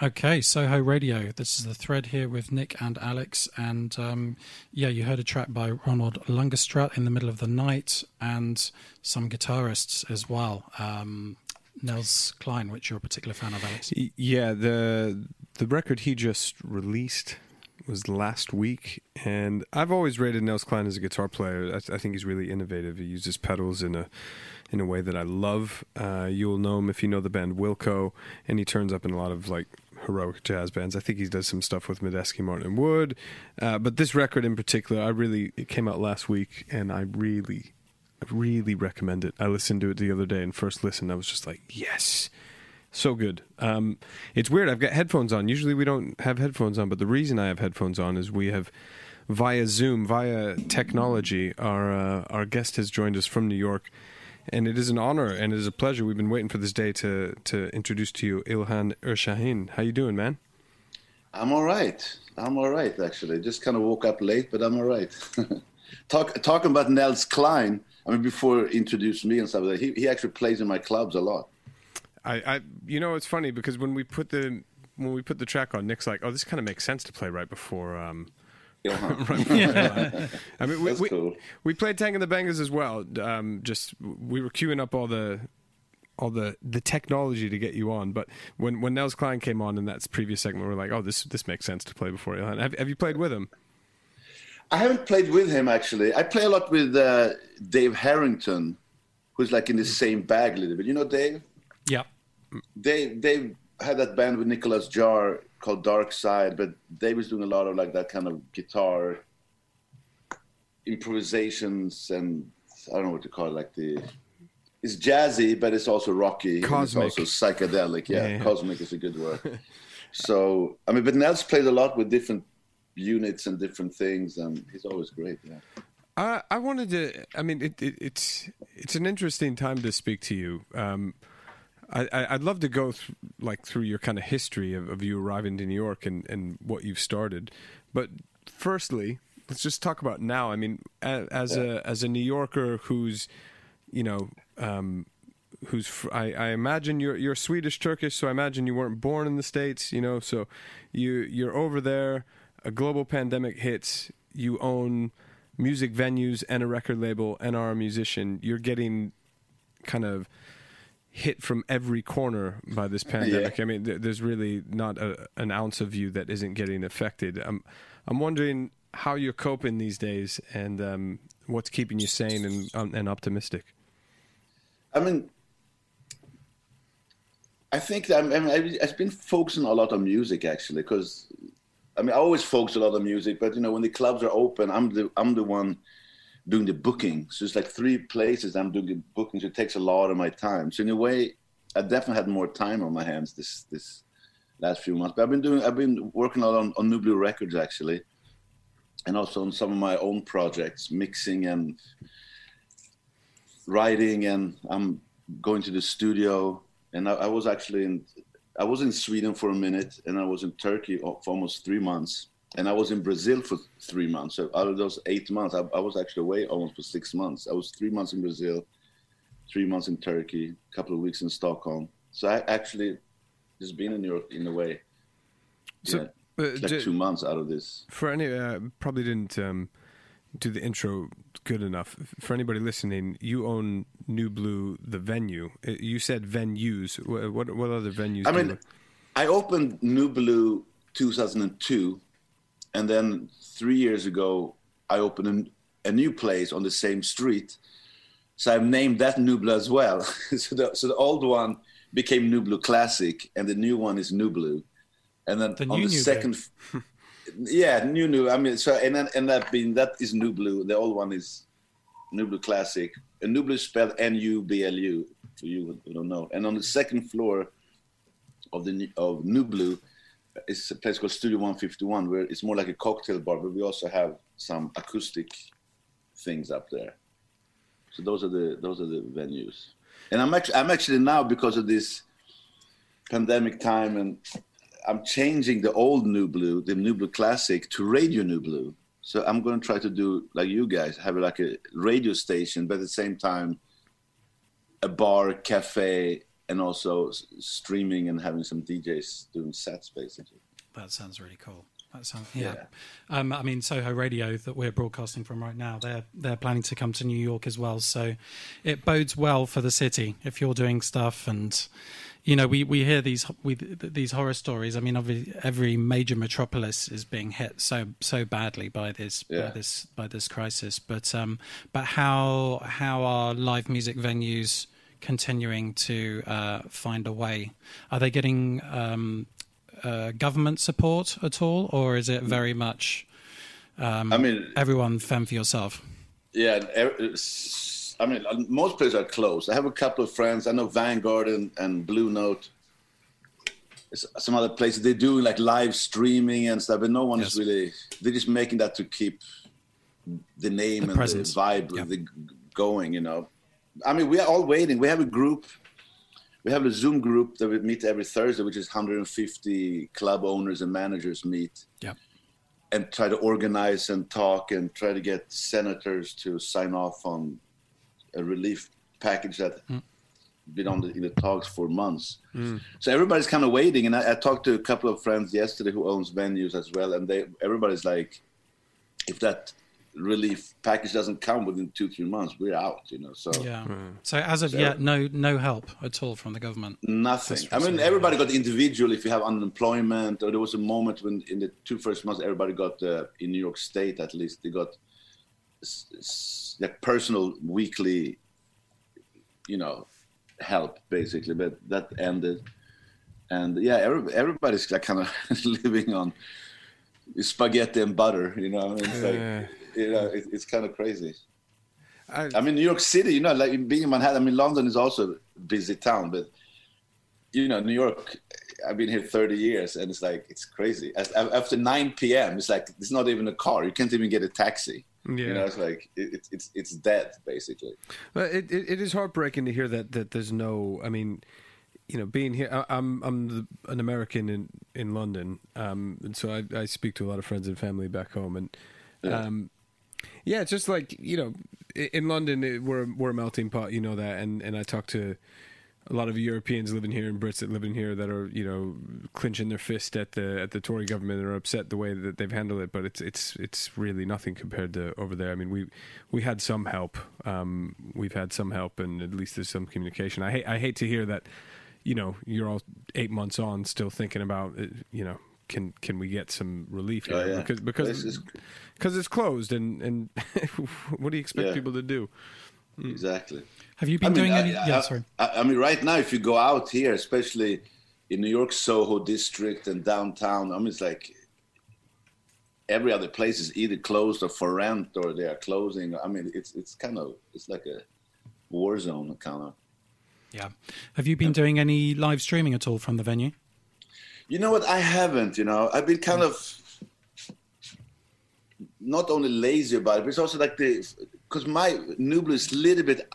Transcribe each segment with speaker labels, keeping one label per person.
Speaker 1: Okay, Soho Radio. This is the thread here with Nick and Alex. And um, yeah, you heard a track by Ronald Langestraat in the middle of the night and some guitarists as well. Um, Nels Cline, which you're a particular fan of, Alex.
Speaker 2: Yeah, the the record he just released was last week, and I've always rated Nels Cline as a guitar player. I, I think he's really innovative. He uses pedals in a in a way that I love. Uh, you'll know him if you know the band Wilco, and he turns up in a lot of like heroic jazz bands. I think he does some stuff with Medeski, Martin, Wood. Uh, but this record in particular, I really it came out last week, and I really, I really recommend it. I listened to it the other day, and first listen, I was just like, yes. So good. Um, it's weird. I've got headphones on. Usually we don't have headphones on, but the reason I have headphones on is we have via Zoom, via technology. Our uh, our guest has joined us from New York, and it is an honor and it is a pleasure. We've been waiting for this day to to introduce to you Ilhan Erşahin. How you doing, man?
Speaker 3: I'm all right. I'm all right, actually. Just kind of woke up late, but I'm all right. Talk, talking about Nels Cline. I mean, before he introduced me and stuff, like that, he, he actually plays in my clubs a lot.
Speaker 2: I, I, you know, it's funny because when we put the when we put the track on, Nick's like, "Oh, this kind of makes sense to play right before." Um, right yeah. I mean, we, we,
Speaker 3: cool.
Speaker 2: we, played Tank and the Bangas as well. Um, just we were queuing up all the all the the technology to get you on. But when when Nels Cline came on in that previous segment, we are like, "Oh, this this makes sense to play before Ilhan." Have, have you played with him?
Speaker 3: I haven't played with him actually. I play a lot with uh, Dave Harrington, who's like in the same bag a little bit. You know Dave?
Speaker 1: Yeah.
Speaker 3: Dave Dave had that band with Nicolas Jaar called Dark Side, but Dave was doing a lot of like that kind of guitar improvisations and I don't know what to call it, like the it's jazzy, but it's also rocky.
Speaker 2: Cosmic.
Speaker 3: It's also psychedelic. Yeah,
Speaker 2: Yeah, yeah.
Speaker 3: cosmic is a good word. so I mean, but Nels played a lot with different units and different things, and he's always great. Yeah.
Speaker 2: I I wanted to. I mean, it, it, it's it's an interesting time to speak to you. Um, I, I'd love to go th- like through your kind of history of, of you arriving to New York and, and what you've started. But firstly, let's just talk about now. I mean, as a as a New Yorker who's, you know, um, who's fr- I, I imagine you're you're Swedish Turkish, so I imagine you weren't born in the states. You know, so you you're over there. A global pandemic hits. You own music venues and a record label and are a musician. You're getting kind of hit from every corner by this pandemic. I mean, th- there's really not a, an ounce of you that isn't getting affected. I'm, I'm wondering how you're coping these days and um, what's keeping you sane and, um, and optimistic.
Speaker 3: I mean, I think that, I mean, I've been focusing a lot on music actually, because I mean, I always focus a lot on music, but you know, when the clubs are open, I'm the I'm the one doing the booking. So it's like three places I'm doing the booking. So it takes a lot of my time. So in a way, I definitely had more time on my hands this this last few months. But I've been doing I've been working a lot on, on Nublu Records actually, and also on some of my own projects, mixing and writing, and I'm going to the studio. And I, I was actually in I was in Sweden for a minute, and I was in Turkey for almost three months, and I was in Brazil for three months. So out of those eight months, I, I was actually away almost for six months. I was three months in Brazil, three months in Turkey, a couple of weeks in Stockholm. So I actually just been in Europe in a way.
Speaker 2: So,
Speaker 3: yeah,
Speaker 2: uh,
Speaker 3: like two months out of this.
Speaker 2: For any, uh, probably didn't um, do the intro good enough. For anybody listening, you own Nublu, the venue. Uh, You said venues. What what, what other venues?
Speaker 3: I mean, I opened Nublu 2002, and then three years ago, I opened a, a new place on the same street So I've named that Nublu as well. so, the, so the old one became Nublu Classic, and the new one is Nublu. And then
Speaker 1: The
Speaker 3: on
Speaker 1: new
Speaker 3: the second, yeah, new new. I mean, so and then and that being that is Nublu. The old one is Nublu Classic. And Nublu is spelled N-U-B-L-U for you who don't know. And on the second floor of the new- of Is a place called Studio 151, where it's more like a cocktail bar, but we also have some acoustic things up there. So those are the those are the venues. And I'm actually I'm actually now because of this pandemic time and I'm changing the old Nublu, the Nublu Classic, to Radio Nublu. So I'm going to try to do like you guys, have like a radio station, but at the same time, a bar, cafe, and also streaming and having some DJs doing sets, basically.
Speaker 1: That sounds really cool. That sounds yeah.
Speaker 3: Yeah.
Speaker 1: Um, I mean, Soho Radio that we're broadcasting from right now, they're they're planning to come to New York as well. So it bodes well for the city if you're doing stuff and. You know, we, we hear these we, these horror stories. I mean, obviously, every major metropolis is being hit so so badly by this by this by this crisis. But um, but how how are live music venues continuing to uh, find a way? Are they getting um, uh, government support at all, or is it very much um,
Speaker 3: I mean,
Speaker 1: everyone fend for yourself?
Speaker 3: Yeah, and ev- it's- I mean, uh, most places are closed. I have a couple of friends. I know Vanguard and, and Blue Note. Some other places they do like live streaming and stuff, but no one
Speaker 1: Yes.
Speaker 3: is really. They're just making that to keep the name
Speaker 1: The
Speaker 3: and
Speaker 1: presence.
Speaker 3: the vibe
Speaker 1: Yeah.
Speaker 3: the going. You know, I mean, we are all waiting. We have a group. We have a Zoom group that we meet every Thursday, which is 150 club owners and managers meet
Speaker 1: Yeah,
Speaker 3: and try to organize and talk and try to get senators to sign off on a relief package that hmm. been on the, in the talks for months. Hmm. So everybody's kind of waiting. And I, I talked to a couple of friends yesterday who owns venues as well, and they everybody's like, if that relief package doesn't come within two three months, we're out. You know, so
Speaker 1: yeah. So as of
Speaker 3: So-
Speaker 1: yet, no no help at all from the government.
Speaker 3: Nothing. I mean, everybody got individual. If you have unemployment, or there was a moment when in the two first months, everybody got uh, in New York State at least they got s- s- like personal weekly, you know, help basically. But that ended, and yeah, every, everybody's like kind of living on spaghetti and butter. You know, it's like
Speaker 2: Yeah.
Speaker 3: You know, it, it's kind of crazy.
Speaker 2: I,
Speaker 3: I mean, New York City, you know, like being in Manhattan. I mean, London is also a busy town, but you know, New York. I've been here 30 years, and it's like it's crazy. As, after 9 p.m., it's like it's not even a car. You can't even get a taxi.
Speaker 2: Yeah.
Speaker 3: You know, it's like it, it's it's it's dead basically.
Speaker 2: But it, it, it is heartbreaking to hear that, that there's no. I mean, you know, being here, I, I'm I'm the, an American in in London, um, and so I, I speak to a lot of friends and family back home, and um, yeah, it's just like you know, in London it, we're we're a melting pot, you know that, and and I talk to a lot of Europeans living here and Brits that live in here that are you know clenching their fist at the at the Tory government and are upset the way that they've handled it. But it's it's it's really nothing compared to over there. I mean, we we had some help. Um, we've had some help, and at least there's some communication. I hate I hate to hear that. You know, you're all eight months on, still thinking about uh, you know. Can can we get some relief oh, here?
Speaker 3: Oh, yeah.
Speaker 2: Because because
Speaker 3: This is-
Speaker 2: because it's closed, and and what do you expect
Speaker 3: Yeah.
Speaker 2: people to do? Hmm.
Speaker 3: Exactly.
Speaker 1: Have you been
Speaker 3: I
Speaker 1: doing
Speaker 3: I-
Speaker 1: any?
Speaker 3: I,
Speaker 1: yeah,
Speaker 3: I-
Speaker 1: sorry.
Speaker 3: I, I mean, right now, if you go out here, especially in New York, Soho district and downtown, I mean, it's like every other place is either closed or for rent or they are closing. I mean, it's it's kind of it's like a war zone, kind of.
Speaker 1: Yeah. Have you been doing any live streaming at all from the venue?
Speaker 3: You know what? I haven't. You know, I've been kind mm. of not only lazy about it, but it's also like the because my Nublu is a little bit.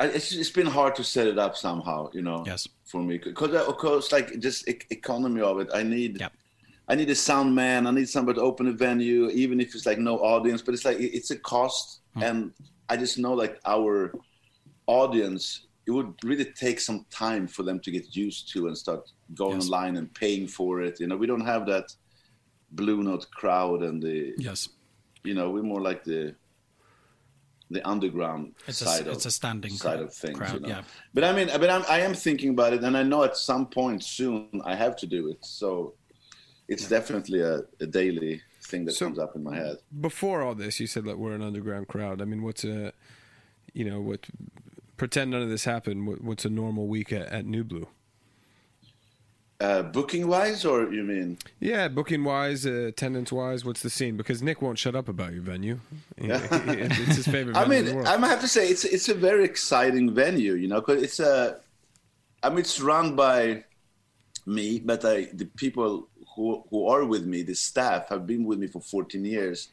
Speaker 3: I, it's, it's been hard to set it up somehow, you know.
Speaker 1: Yes.
Speaker 3: For me, because of course, like just e- economy of it, I need.
Speaker 1: Yep.
Speaker 3: I need a sound man. I need somebody to open a venue, even if it's like no audience. But it's like it's a cost, mm. and I just know like our audience, it would really take some time for them to get used to and start going
Speaker 1: Yes.
Speaker 3: online and paying for it. You know, we don't have that blue note crowd and the
Speaker 1: Yes.
Speaker 3: you know we're more like the the underground
Speaker 1: It's a,
Speaker 3: side of
Speaker 1: it's a standing
Speaker 3: side
Speaker 1: crowd,
Speaker 3: of things.
Speaker 1: crowd,
Speaker 3: you know?
Speaker 1: yeah.
Speaker 3: But I mean, but I'm, I am thinking about it, and I know at some point soon I have to do it. So it's definitely a, a daily thing that
Speaker 2: So-
Speaker 3: comes up in my head.
Speaker 2: Before all this, you said that we're an underground crowd. I mean, what's a, you know, what? Pretend none of this happened. What's a normal week at, at Nublu?
Speaker 3: Uh, booking wise, or you mean?
Speaker 2: Yeah, booking wise, uh, attendance wise, what's the scene? Because Nick won't shut up about your venue. it's his favorite.
Speaker 3: I mean. I have to say it's it's a very exciting venue, you know, because it's a, I mean, it's run by me, but I, the people who who are with me, the staff, have been with me for 14 years,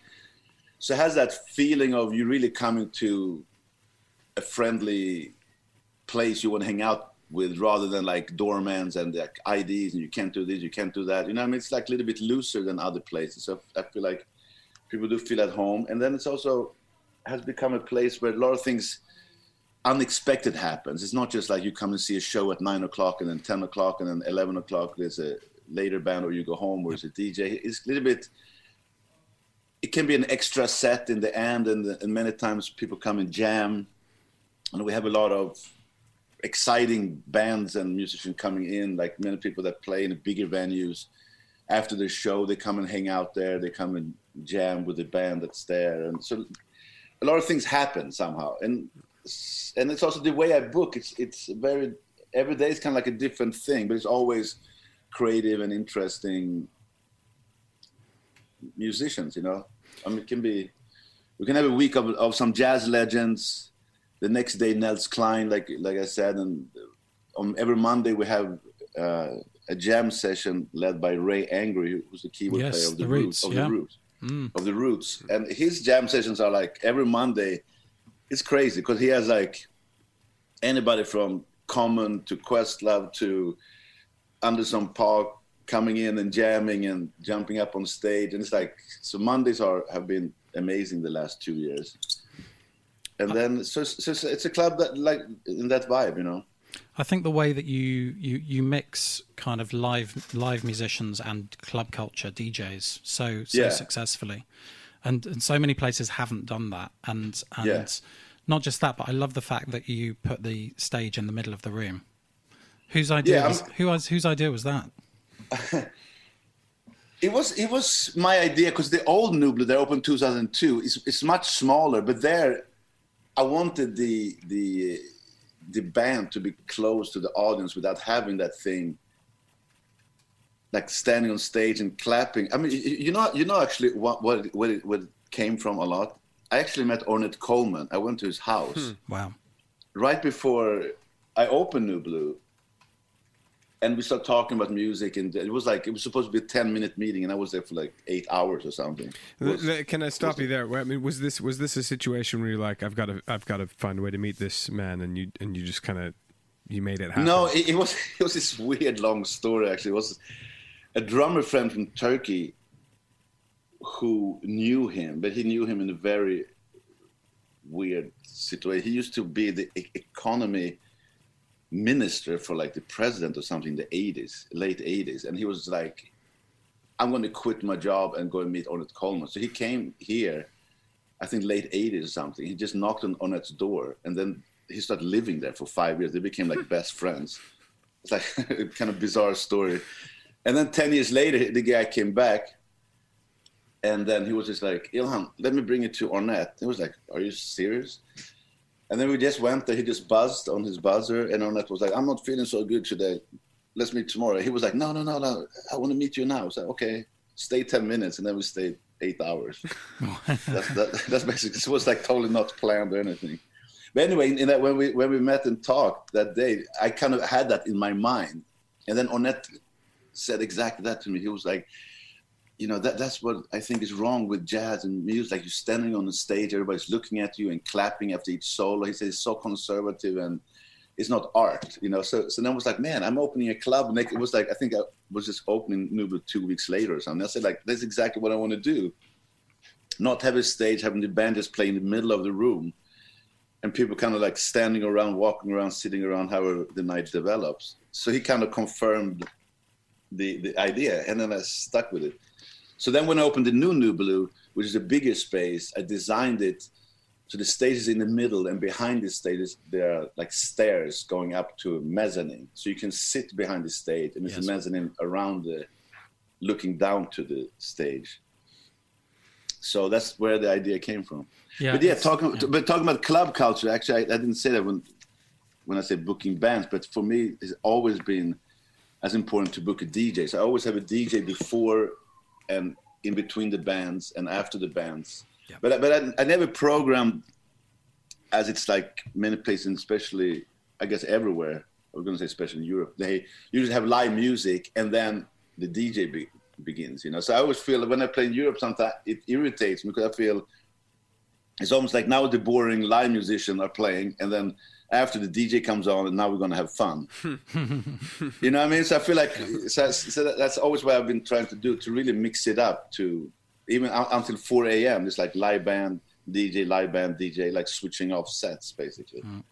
Speaker 3: so it has that feeling of you really coming to a friendly place you want to hang out with, rather than like doormans and like IDs and you can't do this, you can't do that. You know, I mean, it's like a little bit looser than other places. So I feel like people do feel at home, and then it's also has become a place where a lot of things unexpected happens. It's not just like you come and see a show at nine o'clock and then ten o'clock and then eleven o'clock there's a later band or you go home or it's a DJ. It's a little bit. It can be an extra set in the end, and, and many times people come and jam, and we have a lot of exciting bands and musicians coming in. Like many people that play in bigger venues, after the show they come and hang out there. They come and jam with the band that's there, and so a lot of things happen somehow and and it's also the way i book it's it's very every day is kind of like a different thing but it's always creative and interesting musicians you know i mean it can be we can have a week of, of some jazz legends the next day nels cline like like i said and on every monday we have uh, a jam session led by ray angry who's the keyboard
Speaker 1: Yes,
Speaker 3: player of the,
Speaker 1: the
Speaker 3: roots,
Speaker 1: Roots,
Speaker 3: of
Speaker 1: yeah.
Speaker 3: the roots
Speaker 1: Mm.
Speaker 3: of the roots and his jam sessions are like every monday it's crazy because he has like anybody from common to questlove to Anderson .Paak coming in and jamming and jumping up on stage and it's like so mondays are have been amazing the last two years and then so, so it's- it's a club that like in that vibe you know
Speaker 1: I think the way that you, you, you mix kind of live live musicians and club culture DJs so so
Speaker 3: Yeah.
Speaker 1: successfully, and and so many places haven't done that, and and
Speaker 3: Yeah.
Speaker 1: not just that, but I love the fact that you put the stage in the middle of the room. Whose idea
Speaker 3: Yeah,
Speaker 1: was who was whose idea was that?
Speaker 3: It was it was my idea because the old Nublu they opened 2002 is it's much smaller, but there I wanted the the the band to be close to the audience without having that thing like standing on stage and clapping. I mean, you, know, you know, actually, what what what it, what it came from a lot. I actually met Ornette Coleman. I went to his house hmm.
Speaker 1: Wow.
Speaker 3: right before I opened Nublu, and we started talking about music, and it was like it was supposed to be a ten minute meeting, and I was there for like eight hours or something. Was-
Speaker 2: Can I stop you there? I mean, was this was this a situation where you're like, I've got to I've got to find a way to meet this man, and you and you just kind of you made it happen?
Speaker 3: no, it, it was it was this weird long story. Actually, it was a drummer friend from Turkey who knew him, but he knew him in a very weird situation. He used to be the economy minister for like the president or something in the 80s, late 80s. And he was like, I'm going to quit my job and go and meet Ornette Coleman. So he came here, I think late 80s or something. He just knocked on Ornette's door and then he started living there for five years. They became like hmm. best friends. It's like a kind of bizarre story. And then 10 years later, the guy came back and then he was just like, Ilhan, let me bring you to Ornette. He was like, Are you serious? And then we just went there. He just buzzed on his buzzer, and Ornette was like, I'm not feeling so good today. Let's meet tomorrow. He was like, No, no, no, no. I want to meet you now. I was like, Okay, stay 10 minutes. And then we stayed eight hours. that's, that, that's basically, it was like totally not planned or anything. But anyway, in that, when, we, when we met and talked that day, I kind of had that in my mind. And then Ornette said exactly that to me. He was like, you know that that's what I think is wrong with jazz and music. Like you're standing on the stage, everybody's looking at you and clapping after each solo. He says it's so conservative and it's not art, you know. So so then I was like, man, I'm opening a club, and it was like I think I was just opening Nublu two weeks later or something. I said like that's exactly what I want to do. Not have a stage, having the band just play in the middle of the room, and people kind of like standing around, walking around, sitting around, however the night develops. So he kind of confirmed the the idea, and then I stuck with it. So then when I opened the new Nublu, which is a bigger space, I designed it so the stage is in the middle, and behind the stage there are like stairs going up to a mezzanine. So you can sit behind the stage, and it's
Speaker 1: Yes.
Speaker 3: a mezzanine around the, looking down to the stage. so that's where the idea came from.
Speaker 1: Yeah,
Speaker 3: but yeah, talking
Speaker 1: yeah.
Speaker 3: but talking about club culture. Actually, I, I didn't say that when when I said booking bands, but for me, it's always been as important to book a DJ. So I always have a DJ before and in between the bands and after the bands.
Speaker 1: Yeah.
Speaker 3: But I- but I, I never programmed as it's like many places, especially I guess everywhere. I was going to say especially in Europe. They usually have live music and then the DJ be, begins. You know, so I always feel that when I play in Europe, sometimes it irritates me because I feel it's almost like now the boring live musician are playing and then after the DJ comes on and now we're gonna have fun. you know what I mean? So I feel like so, so that- that's always what I've been trying to do to really mix it up to even un- until 4 a.m. It's like live band, DJ, live band, DJ, like switching off sets basically. Mm.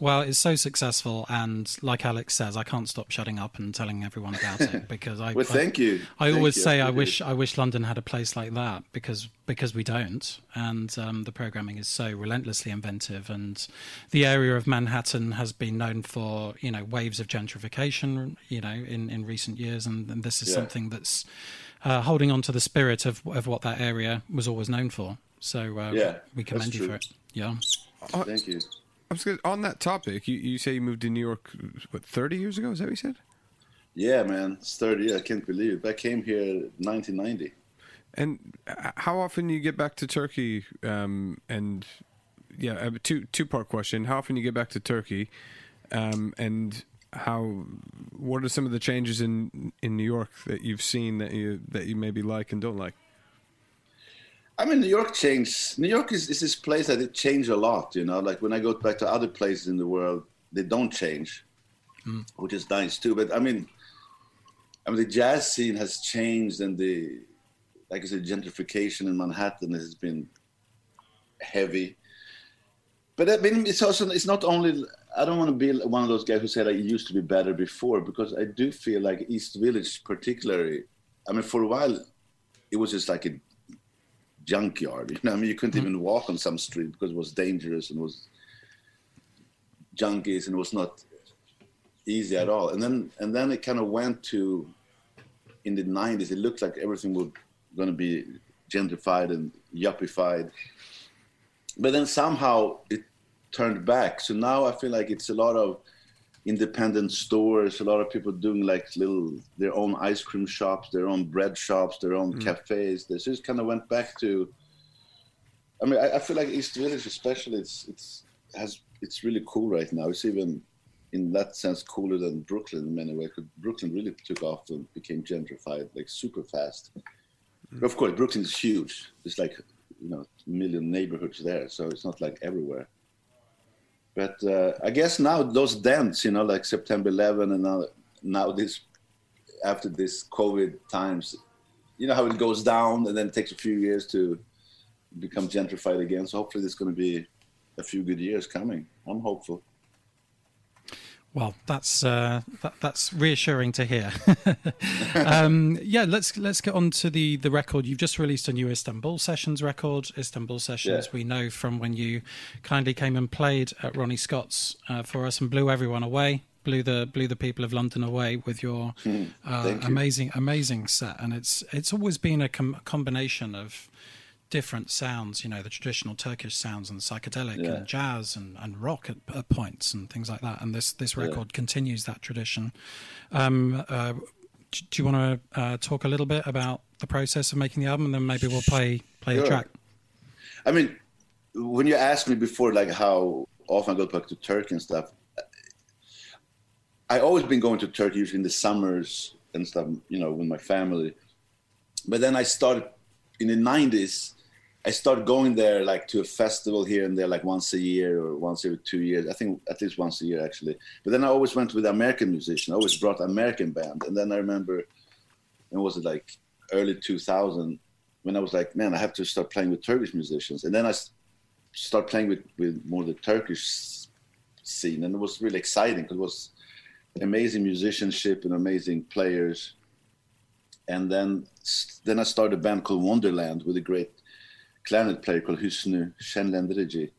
Speaker 1: Well, it's so successful, and like Alex says, I can't stop shutting up and telling everyone about it because I.
Speaker 3: Well,
Speaker 1: I-
Speaker 3: thank you.
Speaker 1: I
Speaker 3: Thank
Speaker 1: always
Speaker 3: you.
Speaker 1: say I wish. I wish London had a place like that because because we don't, and um, the programming is so relentlessly inventive, and the area of Manhattan has been known for you know waves of gentrification, you know, in, in recent years, and, and this is
Speaker 3: Yeah.
Speaker 1: something that's uh, holding on to the spirit of of what that area was always known for. So uh,
Speaker 3: Yeah,
Speaker 1: we commend you for it. Yeah.
Speaker 3: Thank you.
Speaker 2: I was gonna, on that topic. You, you say you moved to New York, what, 30 years ago? Is that what you said?
Speaker 3: Yeah, man, it's 30 years. I can't believe it. I came here 1990.
Speaker 2: And how often do you get back to Turkey? Um, and yeah, a two two part question: How often do you get back to Turkey? Um, and how? What are some of the changes in in New York that you've seen that you that you maybe like and don't like?
Speaker 3: I mean, New York changed. New York is, is this place that it changed a lot, you know. Like when I go back to other places in the world, they don't change, mm. which is nice too. But I mean, I mean, the jazz scene has changed, and the like I said, gentrification in Manhattan has been heavy. But I mean, it's also it's not only. I don't want to be one of those guys who said like, it used to be better before, because I do feel like East Village, particularly. I mean, for a while, it was just like a junkyard. You know, I mean, you couldn't mm-hmm. even walk on some street because it was dangerous and was junkies and it was not easy at mm-hmm. all. And then and then it kind of went to in the '90s. It looked like everything was going to be gentrified and yuppified, but then somehow it turned back. So now I feel like it's a lot of independent stores, a lot of people doing like little their own ice cream shops, their own bread shops, their own mm. cafes. They just kind of went back to. I mean, I, I feel like East Village, especially, it's it's has it's really cool right now. It's even in that sense cooler than Brooklyn in many ways. 'cause Brooklyn really took off and became gentrified like super fast. But of course, Brooklyn is huge. There's like you know a million neighborhoods there, so it's not like everywhere. But uh, I guess now those dents, you know, like September 11 and now, now this, after this COVID times, you know how it goes down and then it takes a few years to become gentrified again. So hopefully there's going to be a few good years coming. I'm hopeful.
Speaker 1: Well, that's uh, that, that's reassuring to hear. um, yeah, let's let's get on to the the record. You've just released a new Istanbul Sessions record. Istanbul Sessions,
Speaker 3: Yeah.
Speaker 1: we know from when you kindly came and played at Ronnie Scott's uh, for us and blew everyone away. Blew the blew the people of London away with your uh,
Speaker 3: Hmm. You.
Speaker 1: amazing amazing set, and it's it's always been a com- combination of different sounds, you know, the traditional Turkish sounds and psychedelic
Speaker 3: Yeah.
Speaker 1: and jazz and, and rock at, at points and things like that. And this, this record continues that tradition. Um, uh, d- do you want to uh, talk a little bit about the process of making the album and then maybe we'll play, play a track?
Speaker 3: I mean, when you asked me before, like how often I go back to Turkey and stuff, I always been going to Turkey usually in the summers and stuff, you know, with my family. But then I started in the '90s. I started going there like to a festival here and there, like once a year or once every two years. I think at least once a year actually. But then I always went with American musician. I always brought American band. And then I remember, and was it like early 2000 when I was like, man, I have to start playing with Turkish musicians. And then I start playing with, with more the Turkish scene. And it was really exciting because it was amazing musicianship and amazing players. And then then I started a band called Wonderland with a great clarinet player called Hüsnü Şenlendirici.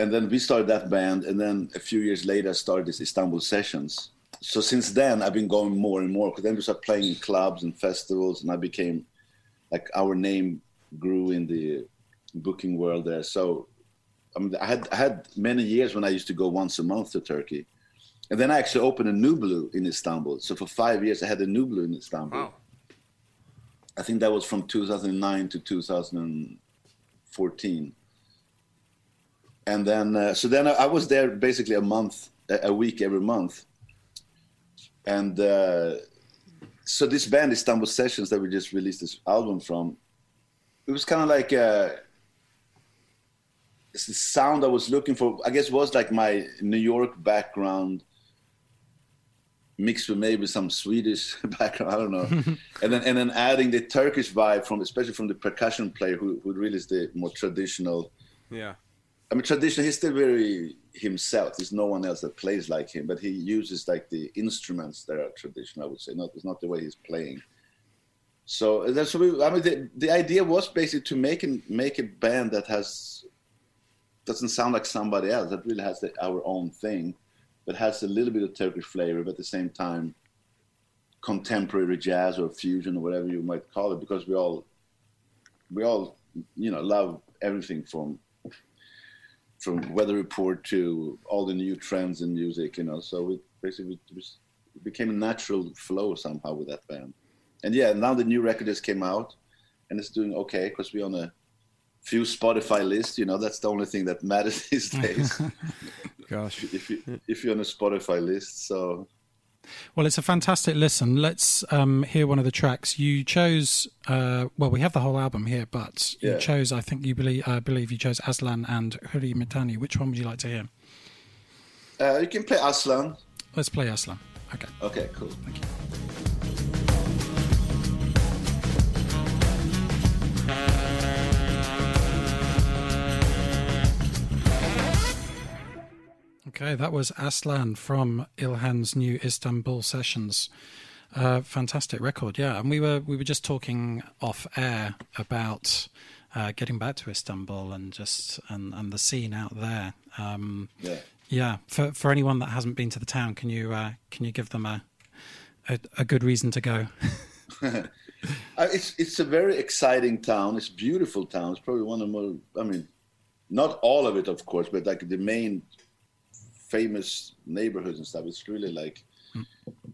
Speaker 3: And then we started that band, and then a few years later, I started this Istanbul Sessions. So since then, I've been going more and more because then we started playing in clubs and festivals, and I became like our name grew in the booking world there. So I mean, I had I had many years when I used to go once a month to Turkey, and then I actually opened a Nublu in Istanbul. So for five years, I had a Nublu in Istanbul.
Speaker 2: Wow.
Speaker 3: I think that was from 2009 to 2014. And then, uh, so then I, was there basically a month, a, a week every month. And uh, so this band, Istanbul Sessions, that we just released this album from, it was kind of like uh, it's the sound I was looking for. I guess was like my New York background mixed with maybe some Swedish background. I don't know, and then and then adding the Turkish vibe from, especially from the percussion player who who really is the more traditional.
Speaker 2: Yeah.
Speaker 3: I mean, traditional. He's still very himself. There's no one else that plays like him, but he uses like the instruments that are traditional. I would say not. It's not the way he's playing. So uh, that's what we, I mean. The, the idea was basically to make and make a band that has doesn't sound like somebody else. That really has the, our own thing, but has a little bit of Turkish flavor, but at the same time, contemporary jazz or fusion or whatever you might call it. Because we all we all you know love everything from from weather report to all the new trends in music, you know. So we basically it became a natural flow somehow with that band. And yeah, now the new record just came out, and it's doing okay because we're on a few Spotify lists. You know, that's the only thing that matters these days.
Speaker 2: Gosh.
Speaker 3: if you if you're on a Spotify list, so
Speaker 1: Well, it's a fantastic listen. Let's um, hear one of the tracks. You chose, uh, well, we have the whole album here, but you chose, I think you believe, uh, believe you chose Aslan and Huri Mitani. Which one would you like to hear?
Speaker 3: uh, you can play Aslan.
Speaker 1: Let's play Aslan. Okay.
Speaker 3: Okay, cool.
Speaker 1: Thank you. Okay, that was Aslan from Ilhan's new Istanbul Sessions. Uh, fantastic record, yeah. And we were we were just talking off air about uh, getting back to Istanbul and just and, and the scene out there. Um,
Speaker 3: Yeah.
Speaker 1: yeah, for for anyone that hasn't been to the town, can you uh, can you give them a a, a good reason to go?
Speaker 3: Uh, it's it's a very exciting town. It's a beautiful town. It's probably one of the most. I mean, not all of it, of course, but like the main famous neighborhoods and stuff. It's really like.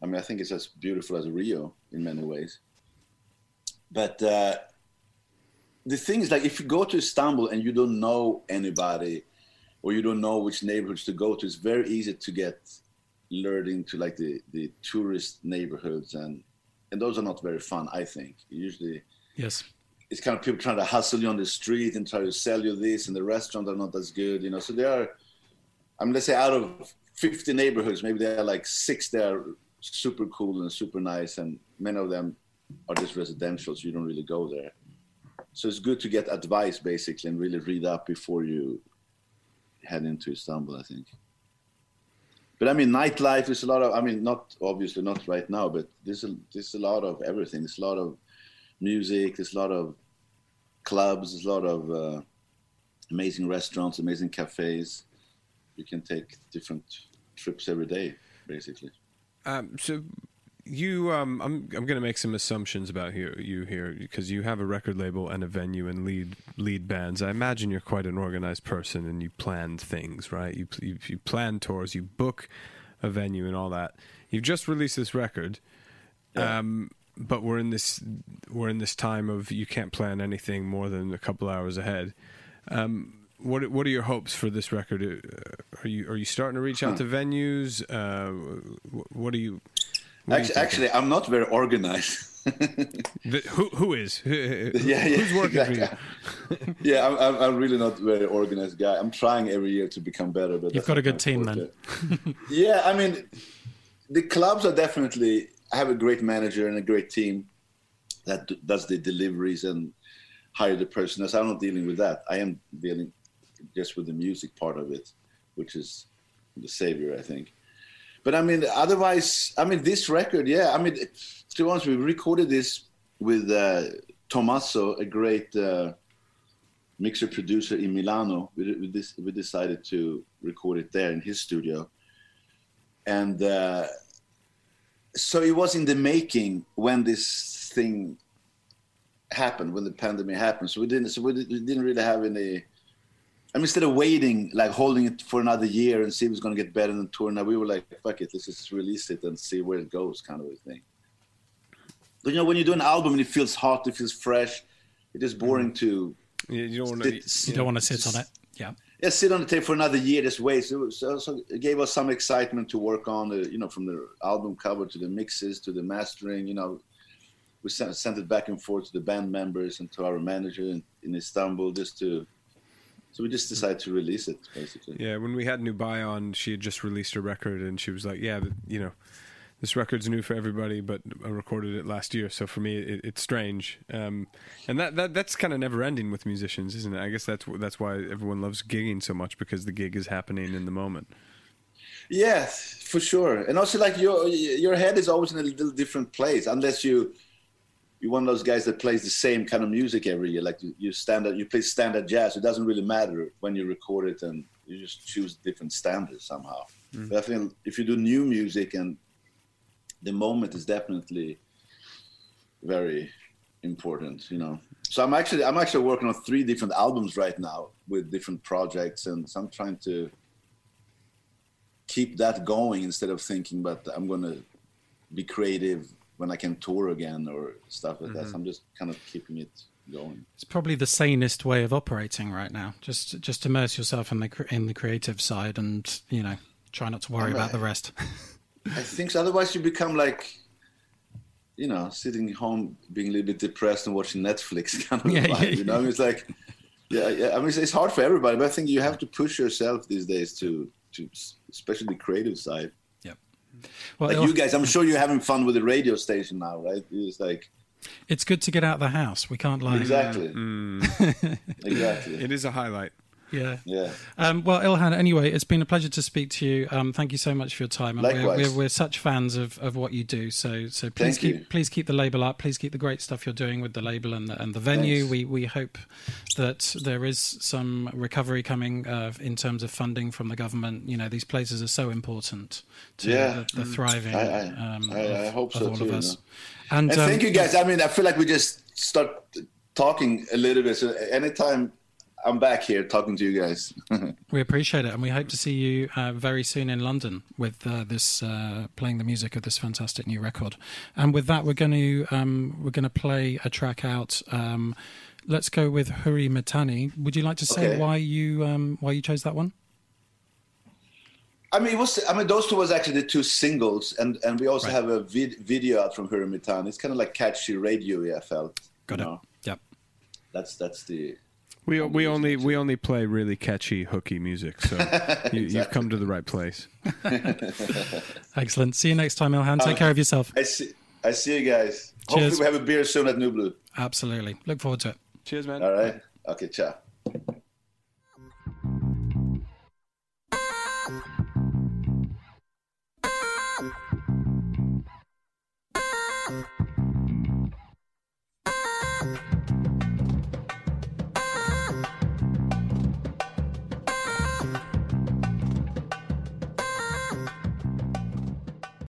Speaker 3: I mean, I think it's as beautiful as Rio in many ways. But uh, the thing is, like, if you go to Istanbul and you don't know anybody, or you don't know which neighborhoods to go to, it's very easy to get lured into like the the tourist neighborhoods and and those are not very fun. I think usually
Speaker 1: yes.
Speaker 3: it's kind of people trying to hustle you on the street and try to sell you this, and the restaurants are not as good, you know. So there are, I mean, let's say out of 50 neighborhoods, maybe there are like six that are super cool and super nice, and many of them are just residential, so you don't really go there. So it's good to get advice basically and really read up before you head into Istanbul, I think. But I mean, nightlife is a lot of. I mean, not obviously not right now, but there's a there's a lot of everything. There's a lot of music. There's a lot of clubs. There's a lot of uh, amazing restaurants, amazing cafes. You can take different trips every day, basically.
Speaker 2: Um, so you, um, I'm, I'm going to make some assumptions about you, you here because you have a record label and a venue and lead lead bands. I imagine you're quite an organized person and you plan things, right? You you, you plan tours, you book a venue and all that. You've just released this record, um, but we're in this we're in this time of you can't plan anything more than a couple hours ahead. Um, what what are your hopes for this record? Uh, Are you are you starting to reach out to venues? Uh, what are you? what are you
Speaker 3: Actually, I'm not very organized.
Speaker 2: The- who who is?
Speaker 3: yeah, yeah,
Speaker 2: Who's working
Speaker 3: exactly.
Speaker 2: for you?
Speaker 3: yeah, I'm, I'm, I'm really not a very organized guy. I'm trying every year to become better. But
Speaker 1: You've got a good team
Speaker 3: then. yeah, I mean, the clubs are definitely. I have a great manager and a great team that does the deliveries and hire the personnel. So I'm not dealing with that. I am dealing just with the music part of it, which is the savior, I think. But I mean, otherwise, I mean, this record, yeah. I mean, to be honest, we recorded this with uh, Tommaso, a great uh, mixer producer in Milano. We, we, dis- we decided to record it there in his studio. And uh, so it was in the making when this thing happened when the pandemic happened. So we didn't. So we didn't really have any. I mean, instead of waiting, like holding it for another year and see if it's going to get better than tour, now we were like, fuck it, let's just release it and see where it goes, kind of a thing. But you know, when you do an album and it feels hot, it feels fresh, it is boring mm. to.
Speaker 2: Yeah, you don't want to.
Speaker 1: You don't want to sit on it. Yeah.
Speaker 3: Yeah, sit on the tape for another year. Just wait. So, so, so it gave us some excitement to work on the, you know, from the album cover to the mixes to the mastering. You know, we sent, sent it back and forth to the band members and to our manager in, in Istanbul just to. So we just decided to release it, basically.
Speaker 2: Yeah, when we had Nubya on, she had just released her record, and she was like, "Yeah, you know, this record's new for everybody, but I recorded it last year, so for me it, it's strange. Um, and that, that that's kind of never ending with musicians, isn't it? I guess that's that's why everyone loves gigging so much because the gig is happening in the moment.
Speaker 3: Yes, for sure. And also, like your your head is always in a little different place, unless you you're one of those guys that plays the same kind of music every year. Like you, you standard, you play standard jazz. It doesn't really matter when you record it, and you just choose different standards somehow. Mm. But I think if you do new music and the moment is definitely very important you know so i'm actually i'm actually working on three different albums right now with different projects and so i'm trying to keep that going instead of thinking but i'm going to be creative when i can tour again or stuff like mm-hmm. that so i'm just kind of keeping it going
Speaker 1: it's probably the sanest way of operating right now just just immerse yourself in the in the creative side and you know try not to worry about the rest
Speaker 3: I think so. Otherwise, you become like, you know, sitting home being a little bit depressed and watching Netflix kind of yeah, vibe. Yeah, you know, mean, it's like, yeah, yeah. I mean, it's, it's, hard for everybody, but I think you have to push yourself these days to, to especially the creative side.
Speaker 1: Yep.
Speaker 3: Well, like you guys, I'm sure you're having fun with the radio station now, right? It's like.
Speaker 1: It's good to get out of the house. We can't lie.
Speaker 3: Exactly. Mm. exactly.
Speaker 2: It is a highlight.
Speaker 1: Yeah.
Speaker 3: Yeah.
Speaker 1: Um, well, Ilhan, anyway, it's been a pleasure to speak to you. Um, thank you so much for your time.
Speaker 3: And Likewise.
Speaker 1: We're, we're, we're, such fans of, of what you do. So so please
Speaker 3: thank
Speaker 1: keep
Speaker 3: you.
Speaker 1: please keep the label up. Please keep the great stuff you're doing with the label and the, and the venue.
Speaker 3: Thanks.
Speaker 1: We we hope that there is some recovery coming uh, in terms of funding from the government. You know, these places are so important to
Speaker 3: yeah.
Speaker 1: the, the thriving.
Speaker 3: I, I,
Speaker 1: um,
Speaker 3: I, I hope so
Speaker 1: all
Speaker 3: too.
Speaker 1: Of us.
Speaker 3: And, and um, thank you guys. I mean, I feel like we just start talking a little bit. So anytime I'm back here talking to you guys.
Speaker 1: we appreciate it, and we hope to see you uh, very soon in London with uh, this uh, playing the music of this fantastic new record. And with that, we're going to um, we're going to play a track out. Um, let's go with Huri Mitani. Would you like to say
Speaker 3: Okay.
Speaker 1: why you um, why you chose that one?
Speaker 3: I mean, it was. I mean, those two was actually the two singles, and and we also
Speaker 1: Right.
Speaker 3: have a vid- video out from Hurrimitan. It's kind of like catchy radio. I felt.
Speaker 1: Got it.
Speaker 3: know.
Speaker 1: Yep.
Speaker 3: That's that's the.
Speaker 2: We we only we only play really catchy hooky music, so you, you've come to the right place.
Speaker 1: Excellent. See you next time, Ilhan. Take
Speaker 3: Okay.
Speaker 1: care of yourself.
Speaker 3: I see. I see you guys.
Speaker 1: Cheers.
Speaker 3: Hopefully, we have a beer soon at Nublu.
Speaker 1: Absolutely. Look forward to it.
Speaker 2: Cheers, man.
Speaker 3: All right. Okay. Ciao.